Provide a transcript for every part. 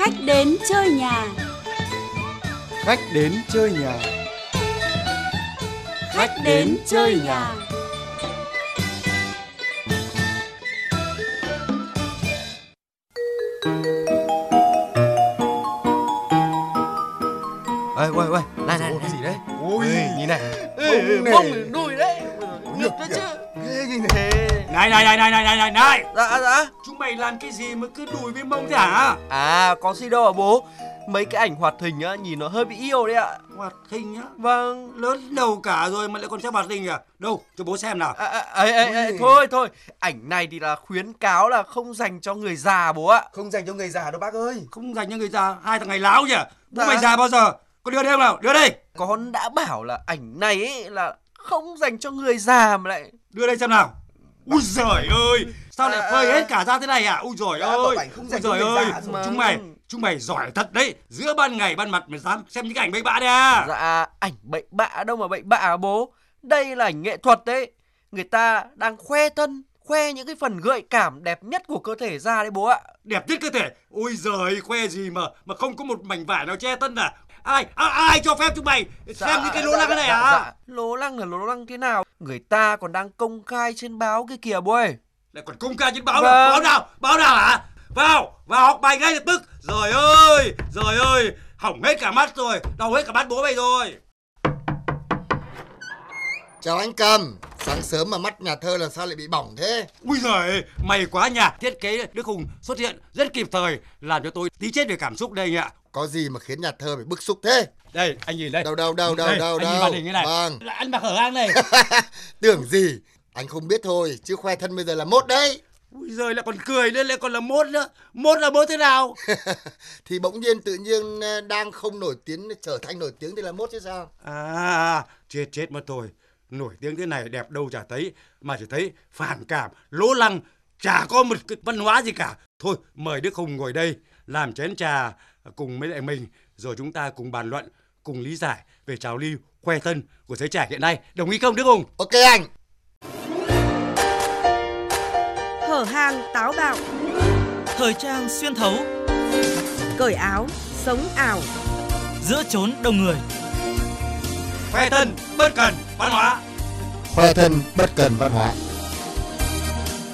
Khách đến chơi nhà. Khách đến chơi nhà. Khách đến chơi nhà. Ê, uầy, uầy, này, này, cái gì đấy? Ôi, nhìn này. Này. mông đùi đấy. Ngực đấy chứ. Ghê như thế. Này này này này này này này này Dạ, dạ. Mày làm cái gì mà cứ đùi với mông thế hả À, có gì đâu à bố. Mấy cái ảnh hoạt hình á, nhìn nó hơi bị yêu đấy ạ. Hoạt hình á Vâng. Lớn đầu cả rồi mà lại còn xem hoạt hình à Đâu cho bố xem nào À, à, ê, Ôi. thôi, thôi. Ảnh này thì là khuyến cáo là không dành cho người già bố ạ. Không dành cho người già đâu bác ơi. Không dành cho người già Hai thằng này láo nhỉ Bố Dạ. mày già bao giờ Con đưa đây không nào Đưa đây Con đã bảo là ảnh này ấy là không dành cho người già mà lại Đưa đây xem nào Ui giời ơi Sao lại phơi hết cả ra thế này à Ui giời ơi Ui giời ơi rồi. mà. Chúng mày Chúng mày giỏi thật đấy Giữa ban ngày ban mặt mày dám xem những cái ảnh bậy bạ đấy à Dạ, ảnh bậy bạ đâu mà bậy bạ à bố. Đây là ảnh nghệ thuật đấy. Người ta đang khoe thân, khoe những cái phần gợi cảm đẹp nhất của cơ thể ra đấy bố ạ. đẹp nhất cơ thể ôi giời khoe gì mà mà không có một mảnh vải nào che thân à ai à, ai cho phép chúng mày xem những cái lỗ dạ, lăng cái này dạ, à dạ. Lố lăng là lố lăng thế nào? Người ta còn đang công khai trên báo kia kìa bố ơi. lại còn công khai trên báo Vâng. báo nào? Báo nào hả? Vào vào học bài ngay lập tức. Rồi ơi rồi ơi. Hỏng hết cả mắt rồi. Đau hết cả mắt bố mày rồi. Chào anh Cầm, sáng sớm mà mắt nhà thơ làm sao lại bị bỏng thế? ui giời may quá nhà thiết kế đức hùng xuất hiện rất kịp thời làm cho tôi tí chết về cảm xúc đây anh ạ Có gì mà khiến nhà thơ phải bức xúc thế? đây anh nhìn đây Đâu đâu đâu đâu Đây, đâu anh nhìn đâu. màn hình cái này Vâng, là anh mặc hở hang này tưởng gì? Anh không biết thôi, chứ khoe thân bây giờ là mốt đấy. ui giời lại còn cười nữa lại còn là mốt nữa mốt là mốt thế nào thì bỗng nhiên tự nhiên ờ, đang không nổi tiếng trở thành nổi tiếng thì là mốt chứ sao? À, chết chết mất tôi. Nổi tiếng thế này đẹp đâu chả thấy, mà chỉ thấy phản cảm, lố lăng, chả có một cái văn hóa gì cả. Thôi, mời Đức Hùng ngồi đây, làm chén trà cùng với lại mình, rồi chúng ta cùng bàn luận, cùng lý giải về trào lưu khoe thân của giới trẻ hiện nay. Đồng ý không Đức Hùng? Ok anh. hở hang táo bạo Thời trang xuyên thấu, cởi áo sống ảo giữa chốn đông người. Khoe thân, bất cần, văn hóa. Khoe thân bất cần văn hóa.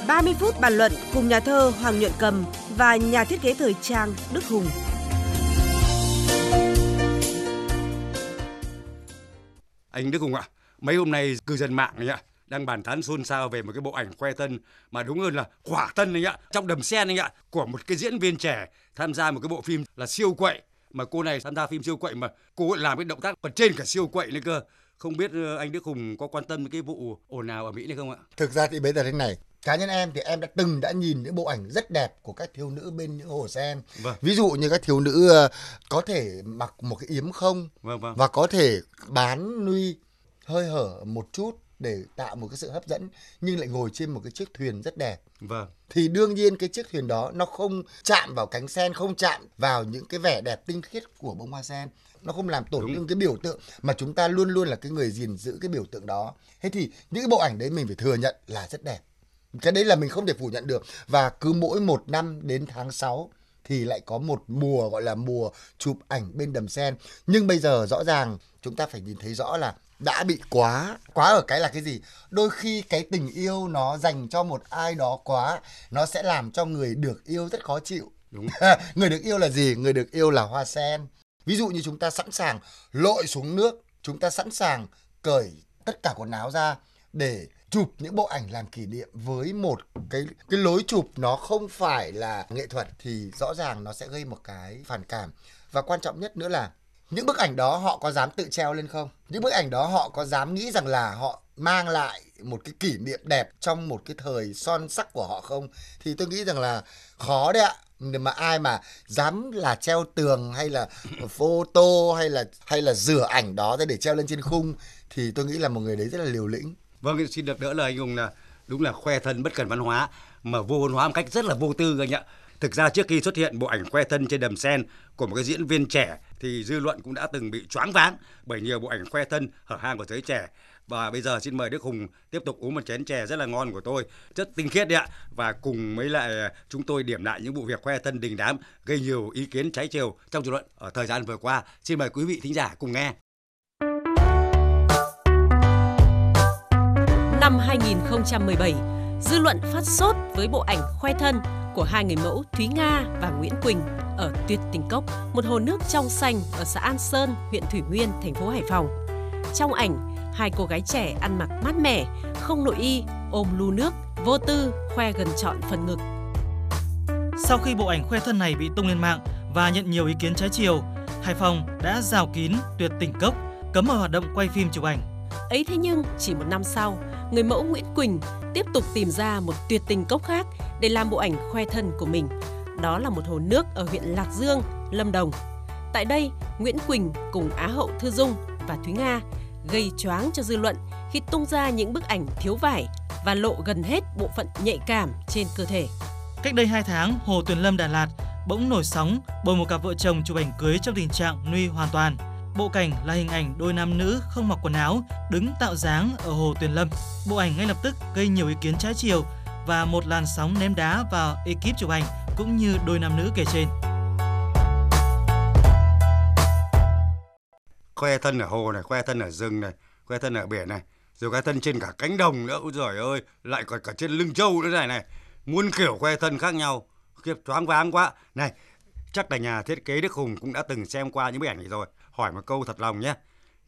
30 phút bàn luận cùng nhà thơ Hoàng Nhuận Cầm và nhà thiết kế thời trang Đức Hùng Anh Đức Hùng ạ, mấy hôm nay cư dân mạng này ạ, đang bàn tán xôn xao về một cái bộ ảnh khoe tân, mà đúng hơn là khỏa thân anh ạ, trong đầm sen anh ạ, của một cái diễn viên trẻ tham gia một cái bộ phim là siêu quậy mà cô này tham gia phim siêu quậy mà cô ấy làm cái động tác còn trên cả siêu quậy nữa cơ. Không biết ờ, anh Đức Hùng có quan tâm cái vụ ồn ào ở Mỹ này không ạ? Thực ra thì bây giờ thế này, cá nhân em thì em đã từng đã nhìn những bộ ảnh rất đẹp của các thiếu nữ bên những hồ sen. Vâng. Ví dụ như các thiếu nữ ờ, có thể mặc một cái yếm không Vâng vâng. và có thể bán nuôi hơi hở một chút để tạo một cái sự hấp dẫn nhưng lại ngồi trên một cái chiếc thuyền rất đẹp Vâng. thì đương nhiên cái chiếc thuyền đó nó không chạm vào cánh sen không chạm vào những cái vẻ đẹp tinh khiết của bông hoa sen nó không làm tổn thương cái biểu tượng mà chúng ta luôn luôn là cái người gìn giữ cái biểu tượng đó thế thì những cái bộ ảnh đấy mình phải thừa nhận là rất đẹp cái đấy là mình không thể phủ nhận được. Và cứ mỗi một năm đến tháng 6 thì lại có một mùa gọi là mùa chụp ảnh bên đầm sen. Nhưng bây giờ rõ ràng chúng ta phải nhìn thấy rõ là đã bị quá quá ở cái là cái gì? Đôi khi cái tình yêu nó dành cho một ai đó quá nó sẽ làm cho người được yêu rất khó chịu. Đúng. người được yêu là gì? Người được yêu là hoa sen. Ví dụ như chúng ta sẵn sàng lội xuống nước chúng ta sẵn sàng cởi tất cả quần áo ra để chụp những bộ ảnh làm kỷ niệm với một cái cái lối chụp nó không phải là nghệ thuật thì rõ ràng nó sẽ gây một cái phản cảm. Và quan trọng nhất nữa là những bức ảnh đó họ có dám tự treo lên không? Những bức ảnh đó họ có dám nghĩ rằng là họ mang lại một cái kỷ niệm đẹp trong một cái thời son sắc của họ không? Thì tôi nghĩ rằng là khó đấy ạ. Nhưng mà ai mà dám là treo tường hay là photo hay là hay là rửa ảnh đó ra để treo lên trên khung thì tôi nghĩ là một người đấy rất là liều lĩnh. Vâng, xin được đỡ lời anh Hùng là đúng là khoe thân bất cần văn hóa mà vô văn hóa một cách rất là vô tư anh ạ. Thực ra trước khi xuất hiện bộ ảnh khoe thân trên đầm sen của một cái diễn viên trẻ thì dư luận cũng đã từng bị choáng váng bởi nhiều bộ ảnh khoe thân hở hang của giới trẻ Và bây giờ xin mời Đức Hùng tiếp tục uống một chén chè rất là ngon của tôi, rất tinh khiết đấy ạ. Và cùng với lại à, chúng tôi điểm lại những vụ việc khoe thân đình đám gây nhiều ý kiến trái chiều trong dư luận ở thời gian vừa qua. Xin mời quý vị thính giả cùng nghe. Năm 2017, dư luận phát sốt với bộ ảnh khoe thân của hai người mẫu Thúy Nga và Nguyễn Quỳnh ở Tuyệt Tình Cốc, một hồ nước trong xanh ở xã An Sơn, huyện Thủy Nguyên, thành phố Hải Phòng. Trong ảnh, hai cô gái trẻ ăn mặc mát mẻ, không nội y, ôm lu nước, vô tư, khoe gần trọn phần ngực. Sau khi bộ ảnh khoe thân này bị tung lên mạng và nhận nhiều ý kiến trái chiều, Hải Phòng đã rào kín tuyệt tình cốc, cấm mọi hoạt động quay phim chụp ảnh. Ấy thế nhưng, chỉ một năm sau, người mẫu Nguyễn Quỳnh tiếp tục tìm ra một tuyệt tình cốc khác để làm bộ ảnh khoe thân của mình. Đó là một hồ nước ở huyện Lạc Dương, Lâm Đồng. Tại đây, Nguyễn Quỳnh cùng Á hậu Thư Dung và Thúy Nga gây choáng cho dư luận khi tung ra những bức ảnh thiếu vải và lộ gần hết bộ phận nhạy cảm trên cơ thể. Cách đây 2 tháng, Hồ Tuyền Lâm Đà Lạt bỗng nổi sóng bởi một cặp vợ chồng chụp ảnh cưới trong tình trạng nuôi hoàn toàn. Bộ cảnh là hình ảnh đôi nam nữ không mặc quần áo, đứng tạo dáng ở Hồ Tuyền Lâm. Bộ ảnh ngay lập tức gây nhiều ý kiến trái chiều và một làn sóng ném đá vào ekip chụp ảnh cũng như đôi nam nữ kể trên. khoe thân ở hồ này, khoe thân ở rừng này, khoe thân ở biển này, rồi khoe thân trên cả cánh đồng nữa. Ôi giời ơi, lại còn cả trên lưng trâu nữa này này. Muôn kiểu khoe thân khác nhau. kiếp choáng váng quá. Này, chắc là nhà thiết kế Đức Hùng cũng đã từng xem qua những bức ảnh này rồi. Hỏi một câu thật lòng nhé.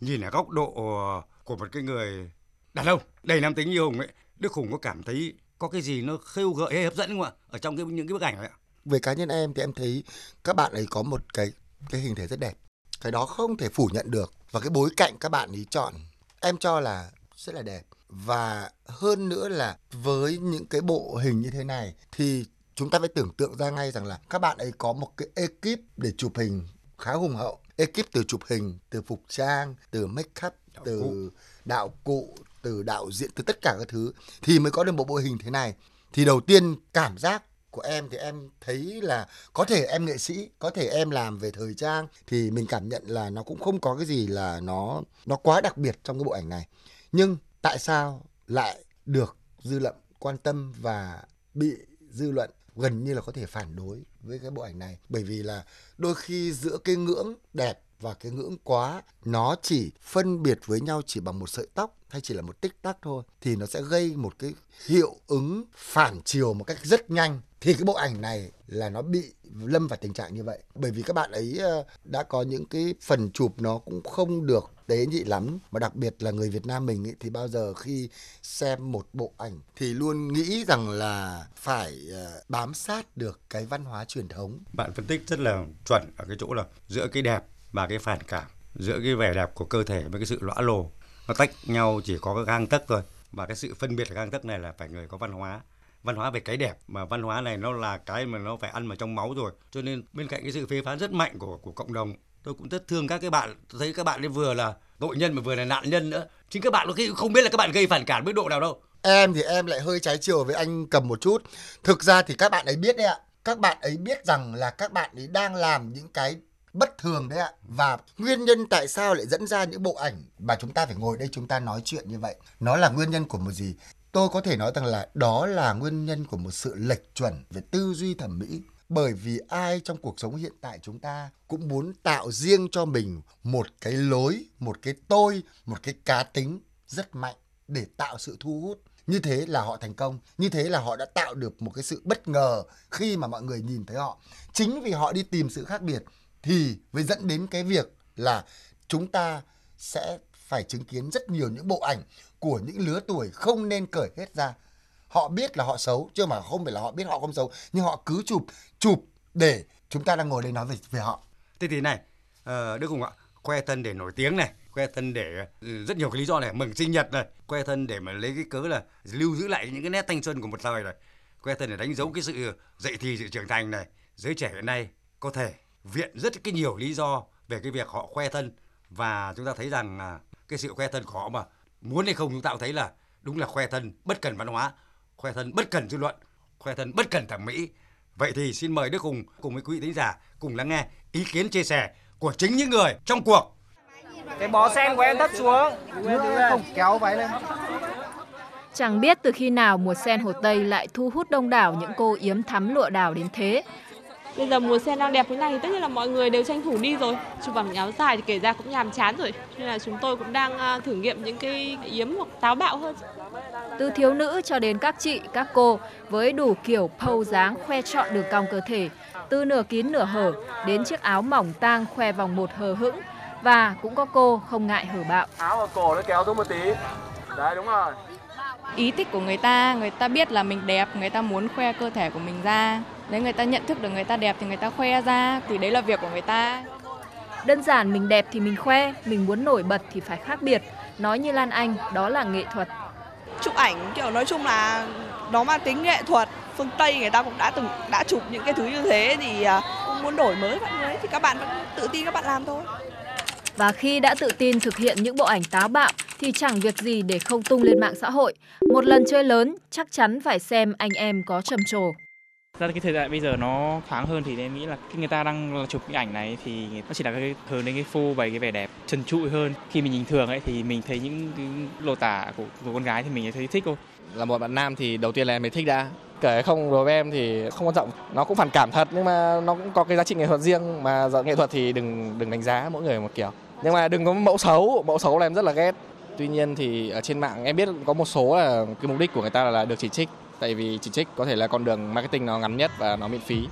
Nhìn ở góc độ ờ, của một cái người đàn ông đầy nam tính như Hùng ấy, Đức Hùng có cảm thấy có cái gì nó khêu gợi hay hấp dẫn không ạ? Ở trong cái, những cái bức ảnh ấy ạ? Về cá nhân em thì em thấy các bạn ấy có một cái cái hình thể rất đẹp cái đó không thể phủ nhận được và cái bối cảnh các bạn ấy chọn em cho là rất là đẹp và hơn nữa là với những cái bộ hình như thế này thì chúng ta phải tưởng tượng ra ngay rằng là các bạn ấy có một cái ekip để chụp hình khá hùng hậu ekip từ chụp hình từ phục trang từ make up đạo từ cụ. đạo cụ từ đạo diễn từ tất cả các thứ thì mới có được một bộ hình thế này thì đầu tiên cảm giác của em thì em thấy là có thể em nghệ sĩ có thể em làm về thời trang thì mình cảm nhận là nó cũng không có cái gì là nó nó quá đặc biệt trong cái bộ ảnh này nhưng tại sao lại được dư luận quan tâm và bị dư luận gần như là có thể phản đối với cái bộ ảnh này. Bởi vì là đôi khi giữa cái ngưỡng đẹp và cái ngưỡng quá, nó chỉ phân biệt với nhau chỉ bằng một sợi tóc hay chỉ là một tích tắc thôi, thì nó sẽ gây một cái hiệu ứng phản chiều một cách rất nhanh. Thì cái bộ ảnh này là nó bị lâm vào tình trạng như vậy. Bởi vì các bạn ấy ờ, đã có những cái phần chụp nó cũng không được tế nhị lắm. Mà đặc biệt là người Việt Nam mình ý, thì bao giờ khi xem một bộ ảnh thì luôn nghĩ rằng là phải ờ, bám sát được cái văn hóa truyền thống. Bạn phân tích rất là chuẩn ở cái chỗ là giữa cái đẹp và cái phản cảm, giữa cái vẻ đẹp của cơ thể với cái sự lõa lồ nó tách nhau chỉ có cái gang tấc thôi. Và cái sự phân biệt gang tấc này là phải người có văn hóa văn hóa về cái đẹp. Mà văn hóa này nó là cái mà nó phải ăn vào trong máu rồi. Cho nên bên cạnh cái sự phê phán rất mạnh của của cộng đồng tôi cũng rất thương các cái bạn, tôi thấy các bạn ấy vừa là tội nhân mà vừa là nạn nhân nữa. Chính các bạn có không biết là các bạn gây phản cảm mức độ nào đâu. Em thì em lại hơi trái chiều với anh cầm một chút. Thực ra thì các bạn ấy biết đấy ạ. Các bạn ấy biết rằng là các bạn ấy đang làm những cái bất thường đấy ạ. Và nguyên nhân tại sao lại dẫn ra những bộ ảnh mà chúng ta phải ngồi đây chúng ta nói chuyện như vậy? Nó là nguyên nhân của một gì? Tôi có thể nói rằng là đó là nguyên nhân của một sự lệch chuẩn về tư duy thẩm mỹ bởi vì ai trong cuộc sống hiện tại chúng ta cũng muốn tạo riêng cho mình một cái lối, một cái tôi, một cái cá tính rất mạnh để tạo sự thu hút. Như thế là họ thành công, như thế là họ đã tạo được một cái sự bất ngờ khi mà mọi người nhìn thấy họ. Chính vì họ đi tìm sự khác biệt thì mới dẫn đến cái việc là chúng ta sẽ phải chứng kiến rất nhiều những bộ ảnh của những lứa tuổi không nên cởi hết ra họ biết là họ xấu chứ mà không phải là họ biết họ không xấu nhưng họ cứ chụp chụp để chúng ta đang ngồi đây nói về về họ. Thế thì này uh, đức hùng ạ khoe thân để nổi tiếng này khoe thân để ừ, rất nhiều cái lý do này mừng sinh nhật này khoe thân để mà lấy cái cớ là lưu giữ lại những cái nét thanh xuân của một thời này khoe thân để đánh dấu cái sự dậy thì sự trưởng thành này. Giới trẻ hiện nay có thể viện rất cái nhiều lý do về cái việc họ khoe thân và chúng ta thấy rằng à, cái sự khoe thân của họ mà muốn hay không chúng ta cũng thấy là đúng là khoe thân bất cần văn hóa khoe thân bất cần dư luận khoe thân bất cần thẩm mỹ vậy thì xin mời đức hùng cùng với quý vị thính giả cùng lắng nghe ý kiến chia sẻ của chính những người trong cuộc Cái bó sen của em thất xuống. Không kéo váy lên. Chẳng biết từ khi nào mùa sen Hồ Tây lại thu hút đông đảo những cô yếm thắm lụa đào đến thế. Bây giờ mùa sen đang đẹp thế này thì tất nhiên là mọi người đều tranh thủ đi rồi. Chụp bằng áo dài thì kể ra cũng nhàm chán rồi. Nên là chúng tôi cũng đang à, thử nghiệm những cái yếm hoặc táo bạo hơn. Từ thiếu nữ cho đến các chị, các cô với đủ kiểu pose dáng khoe trọn đường cong cơ thể, từ nửa kín nửa hở đến chiếc áo mỏng tang khoe vòng một hờ hững và cũng có cô không ngại hở bạo. Áo ở cổ nó kéo xuống một tí. Đấy đúng rồi. ý thích của người ta người ta biết là mình đẹp người ta muốn khoe cơ thể của mình ra đấy người ta nhận thức được người ta đẹp thì người ta khoe ra thì đấy là việc của người ta Đơn giản mình đẹp thì mình khoe, mình muốn nổi bật thì phải khác biệt. Nói như Lan Anh, đó là nghệ thuật chụp ảnh kiểu nói chung là nó mang tính nghệ thuật phương tây người ta cũng đã từng đã chụp những cái thứ như thế thì à, cũng muốn đổi mới mọi người thì các bạn vẫn tự tin các bạn làm thôi Và khi đã tự tin thực hiện những bộ ảnh táo bạo thì chẳng việc gì để không tung lên mạng xã hội. Một lần chơi lớn, chắc chắn phải xem anh em có trầm trồ ra cái thời đại bây giờ nó thoáng hơn thì em nghĩ là khi người ta đang chụp cái ảnh này thì nó chỉ là cái hướng đến cái phô bày cái vẻ đẹp trần trụi hơn. Khi mình nhìn thường ấy thì mình thấy những cái lô tả của, của con gái thì mình thấy thích thôi. Là một bạn nam thì đầu tiên là em mới thích đã. Kể không đối với em thì không quan trọng. Nó cũng phản cảm thật nhưng mà nó cũng có cái giá trị nghệ thuật riêng. Mà giờ nghệ thuật thì đừng đừng đánh giá mỗi người một kiểu. Nhưng mà đừng có mẫu xấu. Mẫu xấu là em rất là ghét. Tuy nhiên thì ở trên mạng em biết có một số là cái mục đích của người ta là được chỉ trích tại vì chỉ trích có thể là con đường marketing nó ngắn nhất và nó miễn phí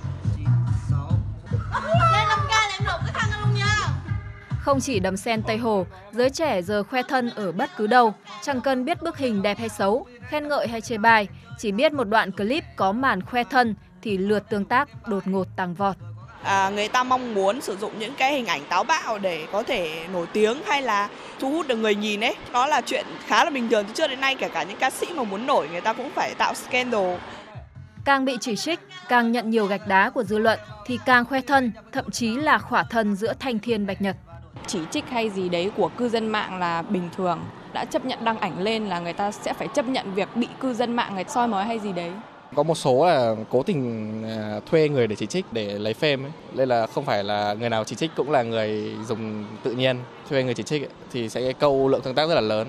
Không chỉ đầm sen Tây Hồ, giới trẻ giờ khoe thân ở bất cứ đâu, chẳng cần biết bức hình đẹp hay xấu, khen ngợi hay chê bai, chỉ biết một đoạn clip có màn khoe thân thì lượt tương tác đột ngột tăng vọt. À, người ta mong muốn sử dụng những cái hình ảnh táo bạo để có thể nổi tiếng hay là thu hút được người nhìn ấy. Đó là chuyện khá là bình thường từ trước đến nay kể cả những ca sĩ mà muốn nổi người ta cũng phải tạo scandal. Càng bị chỉ trích, càng nhận nhiều gạch đá của dư luận thì càng khoe thân, thậm chí là khỏa thân giữa thanh thiên bạch nhật. chỉ trích hay gì đấy của cư dân mạng là bình thường. Đã chấp nhận đăng ảnh lên là người ta sẽ phải chấp nhận việc bị cư dân mạng người soi mói hay gì đấy có một số là cố tình à, thuê người để chỉ trích để lấy fame ấy. nên là không phải là người nào chỉ trích cũng là người dùng tự nhiên thuê người chỉ trích ấy, thì sẽ câu lượng tương tác rất là lớn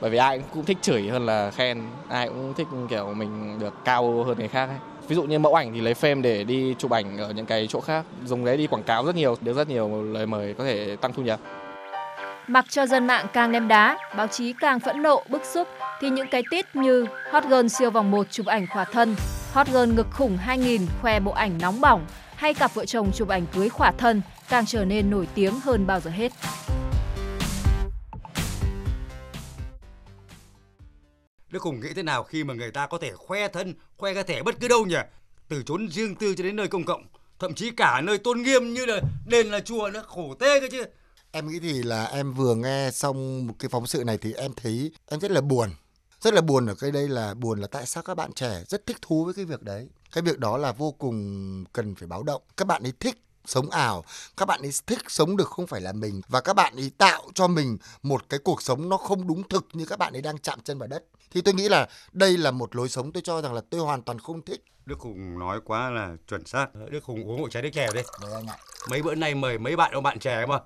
bởi vì ai cũng thích chửi hơn là khen ai cũng thích kiểu mình được cao hơn người khác ấy. ví dụ như mẫu ảnh thì lấy fame để đi chụp ảnh ở những cái chỗ khác dùng đấy đi quảng cáo rất nhiều được rất nhiều lời mời có thể tăng thu nhập Mặc cho dân mạng càng ném đá, báo chí càng phẫn nộ, bức xúc thì những cái tít như hot girl siêu vòng 1 chụp ảnh khỏa thân, hot girl ngực khủng 2000 khoe bộ ảnh nóng bỏng hay cặp vợ chồng chụp ảnh cưới khỏa thân càng trở nên nổi tiếng hơn bao giờ hết. Đức Hùng nghĩ thế nào khi mà người ta có thể khoe thân, khoe cơ thể bất cứ đâu nhỉ? Từ chốn riêng tư cho đến nơi công cộng, thậm chí cả nơi tôn nghiêm như là đền là chùa nó khổ tê cơ chứ. Em nghĩ thì là em vừa nghe xong một cái phóng sự này thì em thấy em rất là buồn. Rất là buồn ở cái đây là buồn là tại sao các bạn trẻ rất thích thú với cái việc đấy. Cái việc đó là vô cùng cần phải báo động. Các bạn ấy thích sống ảo, các bạn ấy thích sống được không phải là mình và các bạn ấy tạo cho mình một cái cuộc sống nó không đúng thực như các bạn ấy đang chạm chân vào đất. Thì tôi nghĩ là đây là một lối sống tôi cho rằng là tôi hoàn toàn không thích. Đức Hùng nói quá là chuẩn xác. Đức Hùng uống một chai nước chè đi. Đấy anh ạ. Mấy bữa nay mời mấy bạn ông bạn trẻ mà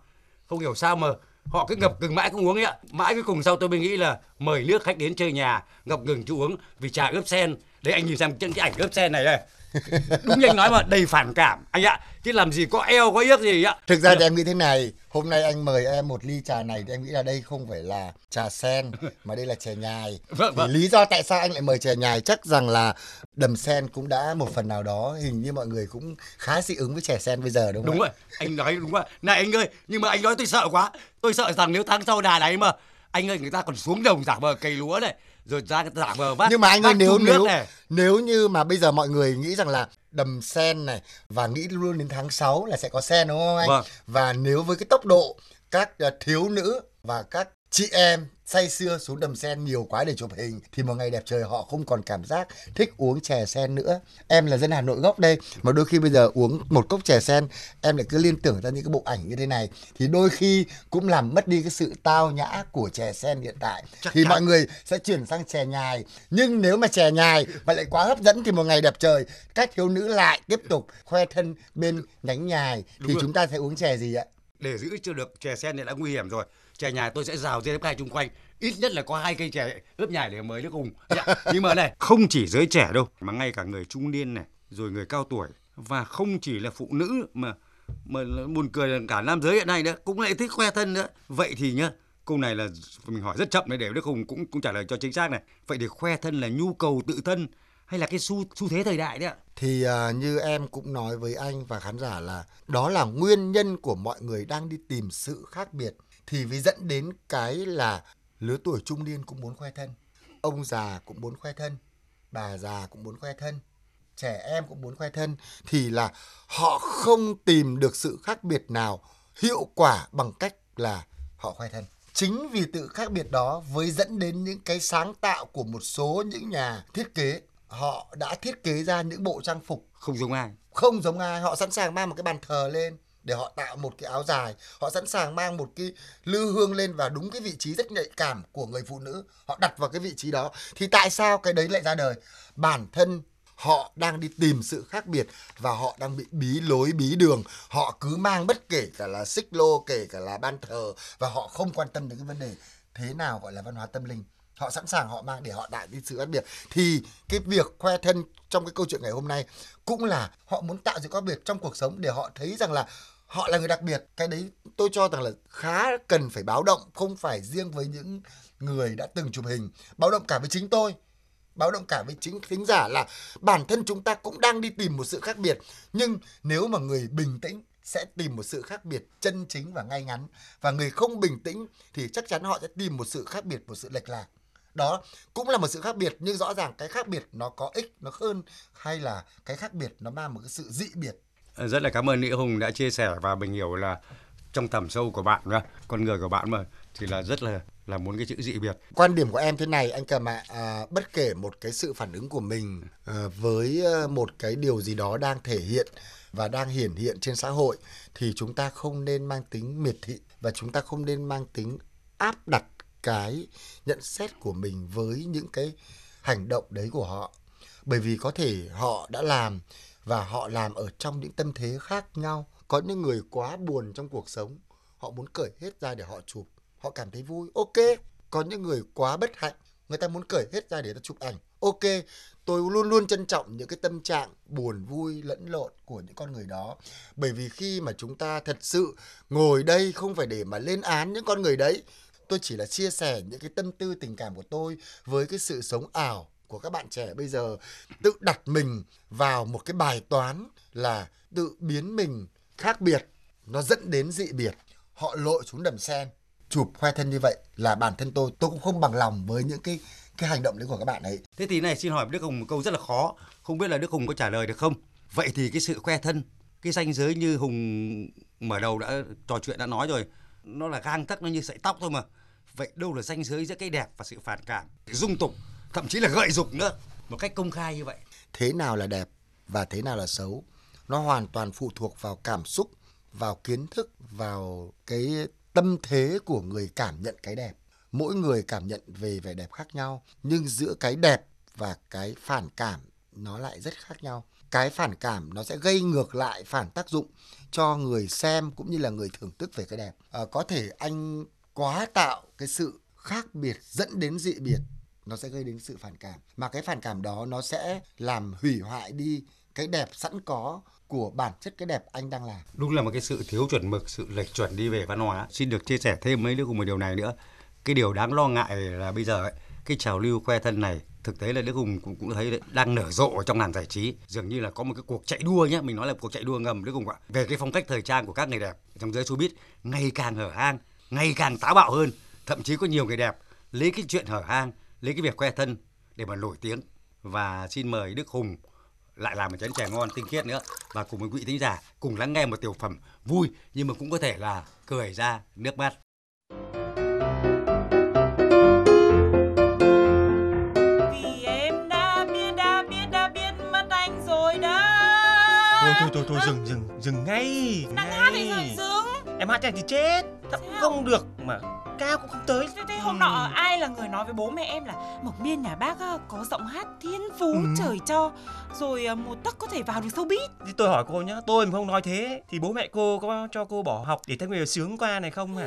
không hiểu sao mà họ cứ ngập ngừng mãi không uống ấy ạ. Mãi cuối cùng sau tôi mới nghĩ là mời nước khách đến chơi nhà, ngập ngừng chú uống vì trà ướp sen. Đấy, anh nhìn xem trên cái ảnh ướp sen này đây. Đúng như anh nói mà đầy phản cảm anh ạ. Chứ làm gì có eo có yếc gì ạ. Thực ra thì em nghĩ thế này, hôm nay anh mời em một ly trà này thì em nghĩ là đây không phải là trà sen mà đây là chè nhài. Vâng, Thì vâng. lý do tại sao anh lại mời chè nhài chắc rằng là đầm sen cũng đã một phần nào đó hình như mọi người cũng khá dị ứng với chè sen bây giờ đúng không? Đúng rồi, anh nói đúng rồi. Này anh ơi, nhưng mà anh nói tôi sợ quá. Tôi sợ rằng nếu tháng sau đà này mà anh ơi người ta còn xuống đồng giả vờ cây lúa này, rồi ra giả vờ vác nhưng mà anh ơi nếu nếu này. nếu như mà bây giờ mọi người nghĩ rằng là đầm sen này và nghĩ luôn đến tháng 6 là sẽ có sen đúng không anh? Vâng. Và nếu với cái tốc độ các ờ, thiếu nữ và các chị em say sưa xuống đầm sen nhiều quá để chụp hình thì một ngày đẹp trời họ không còn cảm giác thích uống chè sen nữa. Em là dân Hà Nội gốc đây mà đôi khi bây giờ uống một cốc chè sen em lại cứ liên tưởng ra những cái bộ ảnh như thế này thì đôi khi cũng làm mất đi cái sự tao nhã của chè sen hiện tại. thì mọi người sẽ chuyển sang chè nhài nhưng nếu mà chè nhài mà lại quá hấp dẫn thì một ngày đẹp trời các thiếu nữ lại tiếp tục khoe thân bên nhánh nhài Đúng thì rồi. chúng ta sẽ uống chè gì ạ? Để giữ cho được chè sen thì đã nguy hiểm rồi. Chè nhài tôi sẽ rào dê hai chung quanh ít nhất là có hai cây chè ướp nhài để mời nước hùng dạ. nhưng mà này không chỉ giới trẻ đâu mà ngay cả người trung niên này rồi người cao tuổi và không chỉ là phụ nữ mà mà buồn cười là cả nam giới hiện nay nữa cũng lại thích khoe thân nữa vậy thì nhá câu này là mình hỏi rất chậm để Đức Hùng cũng cũng trả lời cho chính xác này. Vậy thì khoe thân là nhu cầu tự thân hay là cái xu xu thế thời đại đấy ạ? Thì uh, như em cũng nói với anh và khán giả là đó là nguyên nhân của mọi người đang đi tìm sự khác biệt thì mới dẫn đến cái là lứa tuổi trung niên cũng muốn khoe thân, ông già cũng muốn khoe thân, bà già cũng muốn khoe thân, trẻ em cũng muốn khoe thân thì là họ không tìm được sự khác biệt nào hiệu quả bằng cách là họ khoe thân. Chính vì tự khác biệt đó với dẫn đến những cái sáng tạo của một số những nhà thiết kế. Họ đã thiết kế ra những bộ trang phục không giống ai. không giống ai. Họ sẵn sàng mang một cái bàn thờ lên để họ tạo một cái áo dài. Họ sẵn sàng mang một cái lư hương lên vào đúng cái vị trí rất nhạy cảm của người phụ nữ. Họ đặt vào cái vị trí đó. Thì tại sao cái đấy lại ra đời? Bản thân họ đang đi tìm sự khác biệt và họ đang bị bí lối, bí đường. Họ cứ mang bất kể cả là xích lô, kể cả là ban thờ và họ không quan tâm đến cái vấn đề thế nào gọi là văn hóa tâm linh. Họ sẵn sàng họ mang để họ đại đi sự khác biệt. Thì cái việc khoe thân trong cái câu chuyện ngày hôm nay cũng là họ muốn tạo sự khác biệt trong cuộc sống để họ thấy rằng là họ là người đặc biệt. Cái đấy tôi cho rằng là khá cần phải báo động, không phải riêng với những người đã từng chụp hình. Báo động cả với chính tôi, báo động cả với chính thính giả là bản thân chúng ta cũng đang đi tìm một sự khác biệt. Nhưng nếu mà người bình tĩnh sẽ tìm một sự khác biệt chân chính và ngay ngắn, và người không bình tĩnh thì chắc chắn họ sẽ tìm một sự khác biệt, một sự lệch lạc. Đó cũng là một sự khác biệt, nhưng rõ ràng cái khác biệt nó có ích, nó hơn hay là cái khác biệt nó mang một cái sự dị biệt Ờ, rất là cảm ơn Nghĩa Hùng đã chia sẻ và mình hiểu là trong tầm sâu của bạn con người của bạn mà thì là rất là là muốn cái chữ dị biệt. Quan điểm của em thế này anh Cầm ạ, à, bất kể một cái sự phản ứng của mình à, với ờ, một cái điều gì đó đang thể hiện và đang hiển hiện trên xã hội thì chúng ta không nên mang tính miệt thị và chúng ta không nên mang tính áp đặt cái nhận xét của mình với những cái hành động đấy của họ. Bởi vì có thể họ đã làm và họ làm ở trong những tâm thế khác nhau. Có những người quá buồn trong cuộc sống, họ muốn cởi hết ra để họ chụp. Họ cảm thấy vui. Ok có những người quá bất hạnh người ta muốn cởi hết ra để ta chụp ảnh. Ok tôi luôn luôn trân trọng những cái tâm trạng buồn vui lẫn lộn của những con người đó. Bởi vì khi mà chúng ta thật sự ngồi đây không phải để mà lên án những con người đấy tôi chỉ là chia sẻ những cái tâm tư tình cảm của tôi với cái sự sống ảo của các bạn trẻ bây giờ tự đặt mình vào một cái bài toán là tự biến mình khác biệt nó dẫn đến dị biệt họ lội xuống đầm sen chụp khoe thân như vậy là bản thân tôi tôi cũng không bằng lòng với những cái cái hành động đấy của các bạn ấy. Thế thì này xin hỏi Đức Hùng một câu rất là khó, không biết là Đức Hùng có trả lời được không? Vậy thì cái sự khoe thân, cái ranh giới như Hùng mở đầu đã trò chuyện đã nói rồi, nó là gang tắc nó như sợi tóc thôi mà. Vậy đâu là ranh giới giữa cái đẹp và sự phản cảm, dung tục, thậm chí là gợi dục nữa, một cách công khai như vậy. Thế nào là đẹp và thế nào là xấu? Nó hoàn toàn phụ thuộc vào cảm xúc, vào kiến thức, vào cái tâm thế của người cảm nhận cái đẹp mỗi người cảm nhận về vẻ đẹp khác nhau nhưng giữa cái đẹp và cái phản cảm nó lại rất khác nhau cái phản cảm nó sẽ gây ngược lại phản tác dụng cho người xem cũng như là người thưởng thức về cái đẹp à, có thể anh quá tạo cái sự khác biệt dẫn đến dị biệt nó sẽ gây đến sự phản cảm mà cái phản cảm đó nó sẽ làm hủy hoại đi cái đẹp sẵn có của bản chất cái đẹp anh đang làm. Đúng là một cái sự thiếu chuẩn mực, sự lệch chuẩn đi về văn hóa. Xin được chia sẻ thêm mấy đứa cùng một điều này nữa. Cái điều đáng lo ngại là bây giờ ấy, cái trào lưu khoe thân này thực tế là Đức Hùng cũng, cũng thấy đấy, đang nở rộ trong làng giải trí dường như là có một cái cuộc chạy đua nhé mình nói là cuộc chạy đua ngầm Đức Hùng ạ về cái phong cách thời trang của các người đẹp trong giới showbiz ngày càng hở hang ngày càng táo bạo hơn thậm chí có nhiều người đẹp lấy cái chuyện hở hang lấy cái việc khoe thân để mà nổi tiếng và xin mời Đức Hùng lại làm một chén chè ngon tinh khiết nữa và cùng với quý thính giả cùng lắng nghe một tiểu phẩm vui nhưng mà cũng có thể là cười ra nước mắt. Vì em đã biết đã biết đã biết mất anh rồi đó. Thôi thôi thôi thôi dừng dừng dừng ngay. Đang hát thì dừng. Em hát nhanh thì chết, thậm không được mà. Cao cũng không tới. Thế, thế hôm nọ ai là người nói với bố mẹ em là Mộc Miên nhà bác á, có giọng hát thiên phú Ừ. trời cho Rồi à, một tấc có thể vào được showbiz. Thì tôi hỏi cô nhá tôi mà không nói thế thì bố mẹ cô có cho cô bỏ học để theo nghề sướng qua này không hả?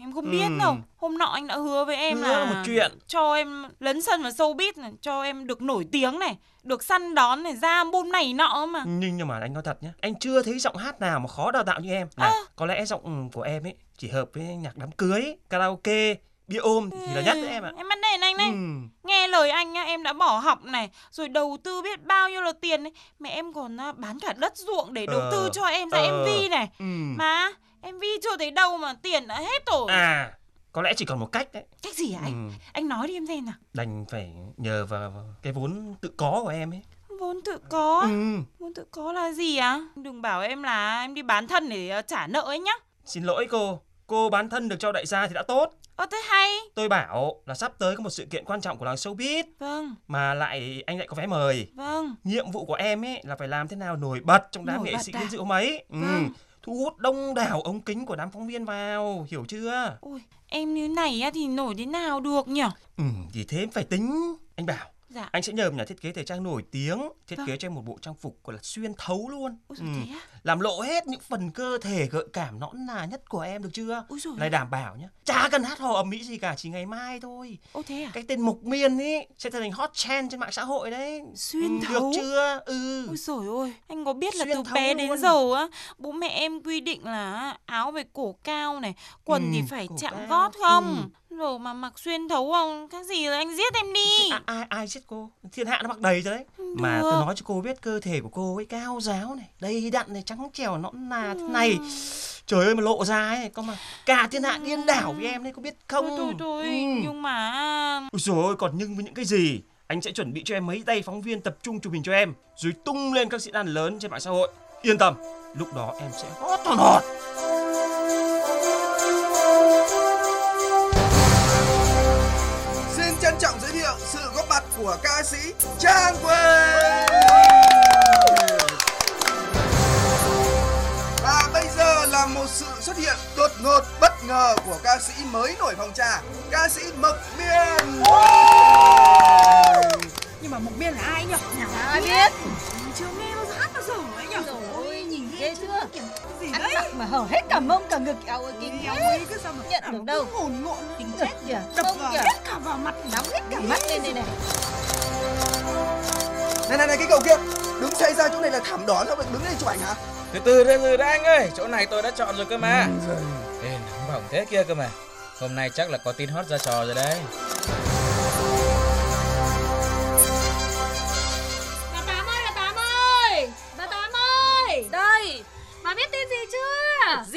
Em không biết Ừ. đâu. Hôm nọ anh đã hứa với em Hứa là một chuyện. Cho em lấn sân vào showbiz này Cho em được nổi tiếng này Được săn đón này ra album này nọ mà. Nhưng nhưng mà anh nói thật nhá anh chưa thấy giọng hát nào mà khó đào tạo như em. Này có lẽ giọng ừ, của em ấy chỉ hợp với nhạc đám cưới karaoke bia ôm thì là nhất đấy em ạ Em bắt đền anh này Ừ. Nghe lời anh nhá, em đã bỏ học này Rồi đầu tư biết bao nhiêu là tiền này Mẹ em còn à, bán cả đất ruộng để đầu Ờ, tư cho em ra ờ, MV này ừ. Mà MV chưa thấy đâu mà tiền đã hết rồi à có lẽ chỉ còn một cách đấy Cách gì hả anh? Ừ. Anh nói đi em xem nào đành phải nhờ vào cái vốn tự có của em ấy Vốn tự có Ừ. Vốn tự có là gì á? Đừng bảo em là em đi bán thân để à, trả nợ ấy nhá xin lỗi cô cô bán thân được cho đại gia thì đã tốt. Ơ thế hay. Tôi bảo là sắp tới có một sự kiện quan trọng của làng showbiz. Vâng. Mà lại anh lại có vé mời. Vâng. Nhiệm vụ của em ấy là phải làm thế nào nổi bật trong đám Nổi nghệ sĩ à? dự hôm ấy. Ừ. Vâng. thu hút đông đảo ống kính của đám phóng viên vào hiểu chưa? Ôi em như này á thì nổi thế nào được nhỉ? ừ thì thế phải tính. Anh bảo Dạ anh sẽ nhờ một nhà thiết kế thời trang nổi tiếng thiết Vâng. kế cho em một bộ trang phục gọi là xuyên thấu luôn Ôi ừ. thế á? làm lộ hết những phần cơ thể gợi cảm nõn nà nhất của em được chưa Ôi dồi lại đảm bảo nhá chả cần hát hò ầm mỹ gì cả chỉ ngày mai thôi Ô thế à? cái tên mộc miên ấy sẽ trở thành hot trend trên mạng xã hội đấy Xuyên ừ, thấu được chưa ừ Ôi dồi ôi, anh có biết là Xuyên từ bé đến luôn. giờ á, bố mẹ em quy định là áo phải cổ cao này, quần Ừ, thì phải chạm cao. gót không? Rồi mà mặc xuyên thấu không, khác gì là anh giết em đi. À, ai ai giết cô? Thiên hạ nó mặc đầy rồi đấy. Mà được. tôi nói cho cô biết cơ thể của cô ấy cao giáo này đầy đặn này trắng trẻo nõn nà thế này. Trời ơi mà lộ ra ấy có mà cả thiên hạ điên đảo với em đấy có biết không? Thôi thôi thôi, Ừ. nhưng mà Ôi dồi ôi, còn nhưng với những cái gì? Anh sẽ chuẩn bị cho em mấy tay phóng viên tập trung chụp hình cho em rồi tung lên các diễn đàn lớn trên mạng xã hội. Yên tâm lúc đó em sẽ hot hot hot của ca sĩ Trang Quỳnh. Và bây giờ là một sự xuất hiện đột ngột bất ngờ của ca sĩ mới nổi phòng trà, ca sĩ Mộc Miên. Nhưng mà Mộc Miên là ai nhỉ? Nhà ai biết? Chưa nghe bao giờ hát bao giờ ấy nhỉ? Gì Ăn đấy? mặc mà hở hết cả mông cả ngực eo ơi kinh Eo ấy cứ sao mà Nhận được đâu. Hồn ngộn Kinh chết kìa. Đập Mông vào kìa. hết cả vào mặt Nóng hết cả mắt lên đây này. Này này này cái cậu kia, đứng xây ra chỗ này là thảm đỏ sao vậy? Đứng đây chụp ảnh hả? Từ từ từ từ đã anh ơi, chỗ này tôi đã chọn rồi cơ mà. Ê, nóng bỏng thế kia cơ mà. Hôm nay chắc là có tin hot ra trò rồi đấy.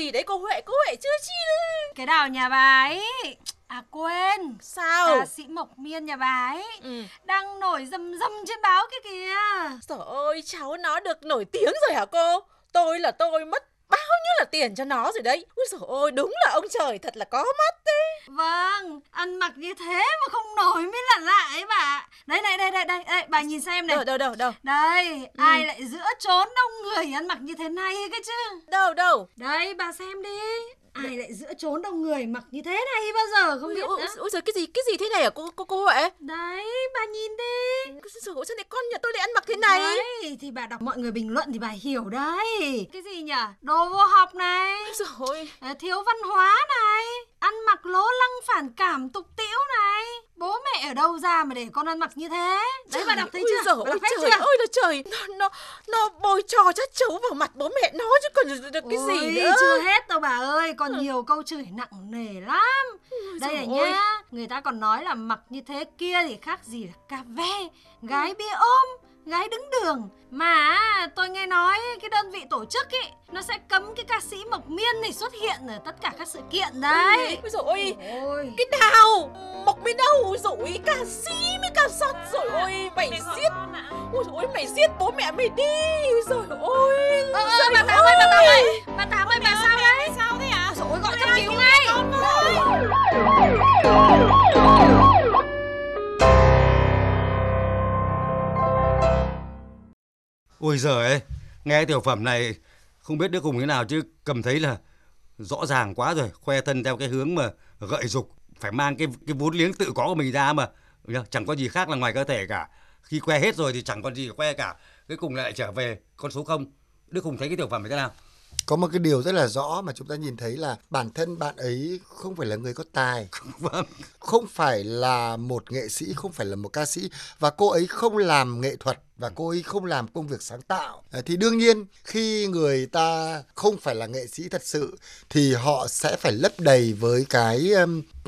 Gì đấy cô Huệ, cô Huệ chưa chi Cái đào nhà bà ấy. À quên Sao? Ca sĩ Mộc Miên nhà bà ấy Đang nổi rầm rầm trên báo kia kìa Trời ơi, cháu nó được nổi tiếng rồi hả cô? Tôi là tôi mất bao nhiêu là tiền cho nó rồi đấy. Úi dồi ôi, đúng là ông trời thật là có mắt đấy. Vâng, ăn mặc như thế mà không nổi mới là lạ ấy bà. Đấy, đây, đây, đây, đây, đây bà nhìn xem này. Đâu, đâu, đâu, đâu. Đây, Ừ. ai lại giữa trốn đông người ăn mặc như thế này cơ chứ? Đâu, đâu. Đây, bà xem đi. Ai lại giữa trốn đông người mặc như thế này bao giờ không Ui, biết ui, nữa. ui giời, cái gì, cái gì thế này hả cô, cô, cô Huệ? Đấy, bà nhìn đi. Ơi, sao này con nhà tôi lại ăn mặc thế này? Đấy, thì bà đọc mọi người bình luận thì bà hiểu đấy. Cái gì nhỉ? Đồ vô học này. Rồi Ờ, Thiếu văn hóa này Ăn mặc lố lăng phản cảm tục tĩu này. Bố mẹ ở đâu ra mà để con ăn mặc như thế? Đấy bà đọc thấy Ôi chưa? đọc hết trời chưa? ơi là trời. Nó, nó, nó bôi trò chát chấu vào mặt bố mẹ nó chứ còn được cái gì Ôi, nữa. chưa hết đâu bà ơi Còn nhiều câu chửi nặng nề lắm. Đây là giời ơi. nhá Người ta còn nói là mặc như thế kia thì khác gì là cà ve Gái bia ôm Gái đứng đường. Mà tôi nghe nói cái đơn vị tổ chức ý Nó sẽ cấm cái ca sĩ Mộc Miên này xuất hiện ở tất cả các sự kiện đấy. Ôi dồi ôi. Cái nào? Mộc bên đâu rồi ca sĩ mới ca sắt rồi. Ôi Mày giết. Ôi ôi mày giết bố mẹ mày đi. Dồi ôi Ơ ơ bà Tám ơi bà Tám ơi. Bà Tám ơi bà sao đấy? Sao thế ạ? Ôi gọi cấp cứu ngay Ôi giời ơi, nghe tiểu phẩm này không biết đứa cùng thế nào chứ cầm thấy là rõ ràng quá rồi, khoe thân theo cái hướng mà gợi dục phải mang cái cái vốn liếng tự có của mình ra mà. Chẳng có gì khác là ngoài cơ thể cả. Khi que hết rồi thì chẳng còn gì que cả. Cuối cùng lại trở về con số không. Đức hùng thấy cái tiểu phẩm này thế nào? Có một cái điều rất là rõ mà chúng ta nhìn thấy là bản thân bạn ấy không phải là người có tài. Vâng. không phải là một nghệ sĩ không phải là một ca sĩ. Và cô ấy không làm nghệ thuật và cô ấy không làm công việc sáng tạo. À, thì đương nhiên khi người ta không phải là nghệ sĩ thật sự thì họ sẽ phải lấp đầy với cái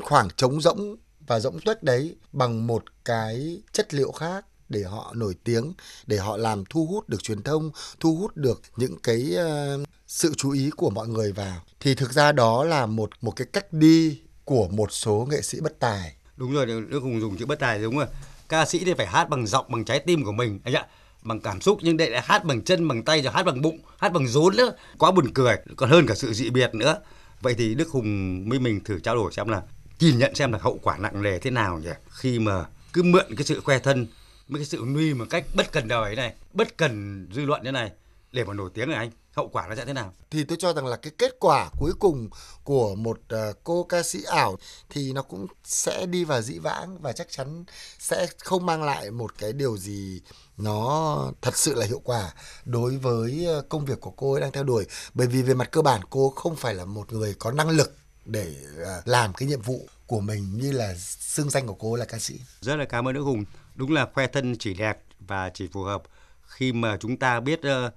khoảng trống rỗng và rỗng tuếch đấy bằng một cái chất liệu khác để họ nổi tiếng để họ làm thu hút được truyền thông thu hút được những cái uh, sự chú ý của mọi người vào. Thì thực ra đó là một một cái cách đi của một số nghệ sĩ bất tài. Đúng rồi đức hùng dùng chữ bất tài đúng rồi. Ca sĩ thì phải hát bằng giọng bằng trái tim của mình anh ạ bằng cảm xúc nhưng đây lại hát bằng chân bằng tay rồi hát bằng bụng hát bằng rốn nữa. Quá buồn cười còn hơn cả sự dị biệt nữa. Vậy thì đức hùng với mình thử trao đổi xem là nhìn nhận xem là hậu quả nặng nề thế nào nhỉ? Khi mà cứ mượn cái sự khoe thân với cái sự nuôi một cách bất cần đời này bất cần dư luận như này để mà nổi tiếng này anh hậu quả nó sẽ thế nào? Thì tôi cho rằng là cái kết quả cuối cùng của một uh, cô ca sĩ ảo thì nó cũng sẽ đi vào dĩ vãng và chắc chắn sẽ không mang lại một cái điều gì nó thật sự là hiệu quả đối với ờ, công việc của cô ấy đang theo đuổi. Bởi vì về mặt cơ bản cô không phải là một người có năng lực để uh, làm cái nhiệm vụ của mình như là xưng danh của cô là ca sĩ. Rất là cảm ơn Đức Hùng đúng là khoe thân chỉ đẹp và chỉ phù hợp. Khi mà chúng ta biết uh,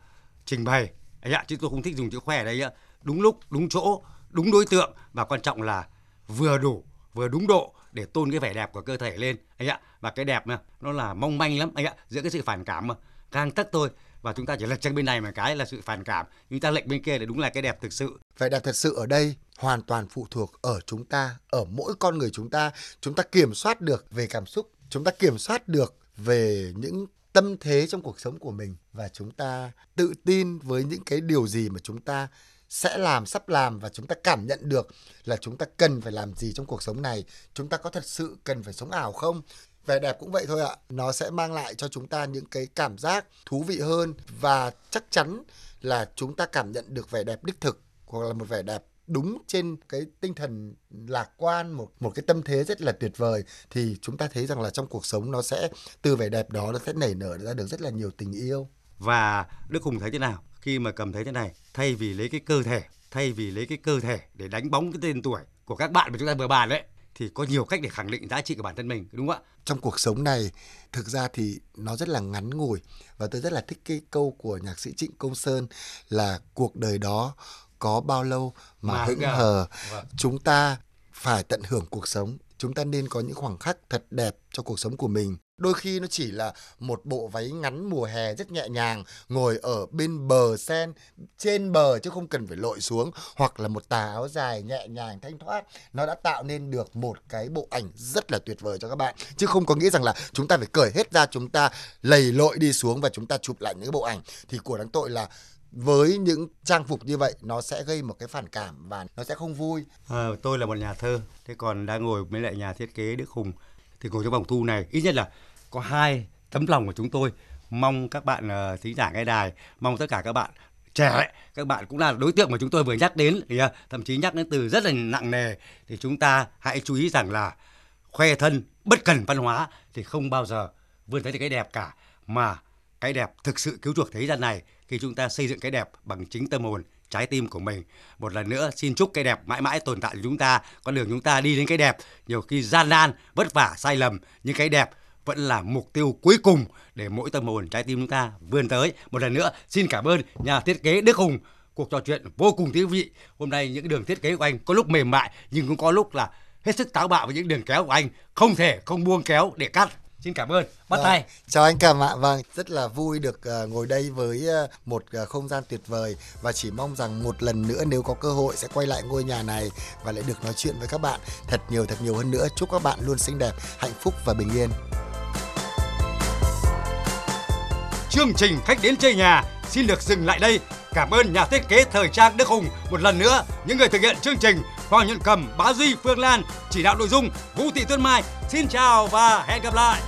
trình bày anh ạ chứ tôi không thích dùng chữ khoe ở đây ạ đúng lúc đúng chỗ đúng đối tượng và quan trọng là vừa đủ vừa đúng độ để tôn cái vẻ đẹp của cơ thể lên anh ạ. Và cái đẹp mà nó là mong manh lắm anh ạ giữa cái sự phản cảm mà. Càng tất tôi và chúng ta chỉ lệch chân bên này mà cái là sự phản cảm. Chúng ta lệch bên kia để đúng là cái đẹp thực sự. Vẻ đẹp thật sự ở đây hoàn toàn phụ thuộc ở chúng ta ở mỗi con người chúng ta. Chúng ta kiểm soát được về cảm xúc chúng ta kiểm soát được về những tâm thế trong cuộc sống của mình và chúng ta tự tin với những cái điều gì mà chúng ta sẽ làm, sắp làm và chúng ta cảm nhận được là chúng ta cần phải làm gì trong cuộc sống này, chúng ta có thật sự cần phải sống ảo không? Vẻ đẹp cũng vậy thôi ạ. Nó sẽ mang lại cho chúng ta những cái cảm giác thú vị hơn và chắc chắn là chúng ta cảm nhận được vẻ đẹp đích thực hoặc là một vẻ đẹp đúng trên cái tinh thần lạc quan một một cái tâm thế rất là tuyệt vời thì chúng ta thấy rằng là trong cuộc sống nó sẽ từ vẻ đẹp đó nó sẽ nảy nở ra được rất là nhiều tình yêu. Và Đức Hùng thấy thế nào? Khi mà cầm thấy thế này thay vì lấy cái cơ thể thay vì lấy cái cơ thể để đánh bóng cái tên tuổi của các bạn mà chúng ta vừa bàn đấy thì có nhiều cách để khẳng định giá trị của bản thân mình đúng không ạ? Trong cuộc sống này thực ra thì nó rất là ngắn ngủi. Và tôi rất là thích cái câu của nhạc sĩ Trịnh Công Sơn là cuộc đời đó có bao lâu mà, mà hững hờ. Vâng. chúng ta phải tận hưởng cuộc sống. Chúng ta nên có những khoảng khắc thật đẹp cho cuộc sống của mình. Đôi khi nó chỉ là một bộ váy ngắn mùa hè rất nhẹ nhàng ngồi ở bên bờ sen trên bờ chứ không cần phải lội xuống hoặc là một tà áo dài nhẹ nhàng thanh thoát. Nó đã tạo nên được một cái bộ ảnh rất là tuyệt vời cho các bạn. Chứ không có nghĩa rằng là chúng ta phải cởi hết ra chúng ta lầy lội đi xuống và chúng ta chụp lại những cái bộ ảnh. Thì của đáng tội là với những trang phục như vậy nó sẽ gây một cái phản cảm và nó sẽ không vui. À, tôi là một nhà thơ, thế còn đang ngồi với lại nhà thiết kế Đức Hùng thì ngồi trong vòng thu này ít nhất là có hai tấm lòng của chúng tôi mong các bạn uh, thính giả nghe đài mong tất cả các bạn trẻ các bạn cũng là đối tượng mà chúng tôi vừa nhắc đến thì uh, thậm chí nhắc đến từ rất là nặng nề thì chúng ta hãy chú ý rằng là khoe thân bất cần văn hóa thì không bao giờ vươn tới cái đẹp cả mà cái đẹp thực sự cứu chuộc thế gian này khi chúng ta xây dựng cái đẹp bằng chính tâm hồn trái tim của mình. Một lần nữa xin chúc cái đẹp mãi mãi tồn tại của chúng ta, con đường chúng ta đi đến cái đẹp nhiều khi gian nan, vất vả, sai lầm nhưng cái đẹp vẫn là mục tiêu cuối cùng để mỗi tâm hồn trái tim chúng ta vươn tới. Một lần nữa xin cảm ơn nhà thiết kế Đức Hùng cuộc trò chuyện vô cùng thú vị. Hôm nay những đường thiết kế của anh có lúc mềm mại nhưng cũng có lúc là hết sức táo bạo với những đường kéo của anh, không thể không buông kéo để cắt. Xin cảm ơn. Bắt tay. Chào anh Cảm ạ. Vâng, rất là vui được uh, ngồi đây với uh, một uh, không gian tuyệt vời và chỉ mong rằng một lần nữa nếu có cơ hội sẽ quay lại ngôi nhà này và lại được nói chuyện với các bạn thật nhiều thật nhiều hơn nữa. Chúc các bạn luôn xinh đẹp, hạnh phúc và bình yên. Chương trình khách đến chơi nhà xin được dừng lại đây. Cảm ơn nhà thiết kế thời trang Đức Hùng một lần nữa. Những người thực hiện chương trình Hoàng Nhận Cầm, Bá Duy, Phương Lan, chỉ đạo nội dung Vũ Thị Tuyết Mai. Xin chào và hẹn gặp lại.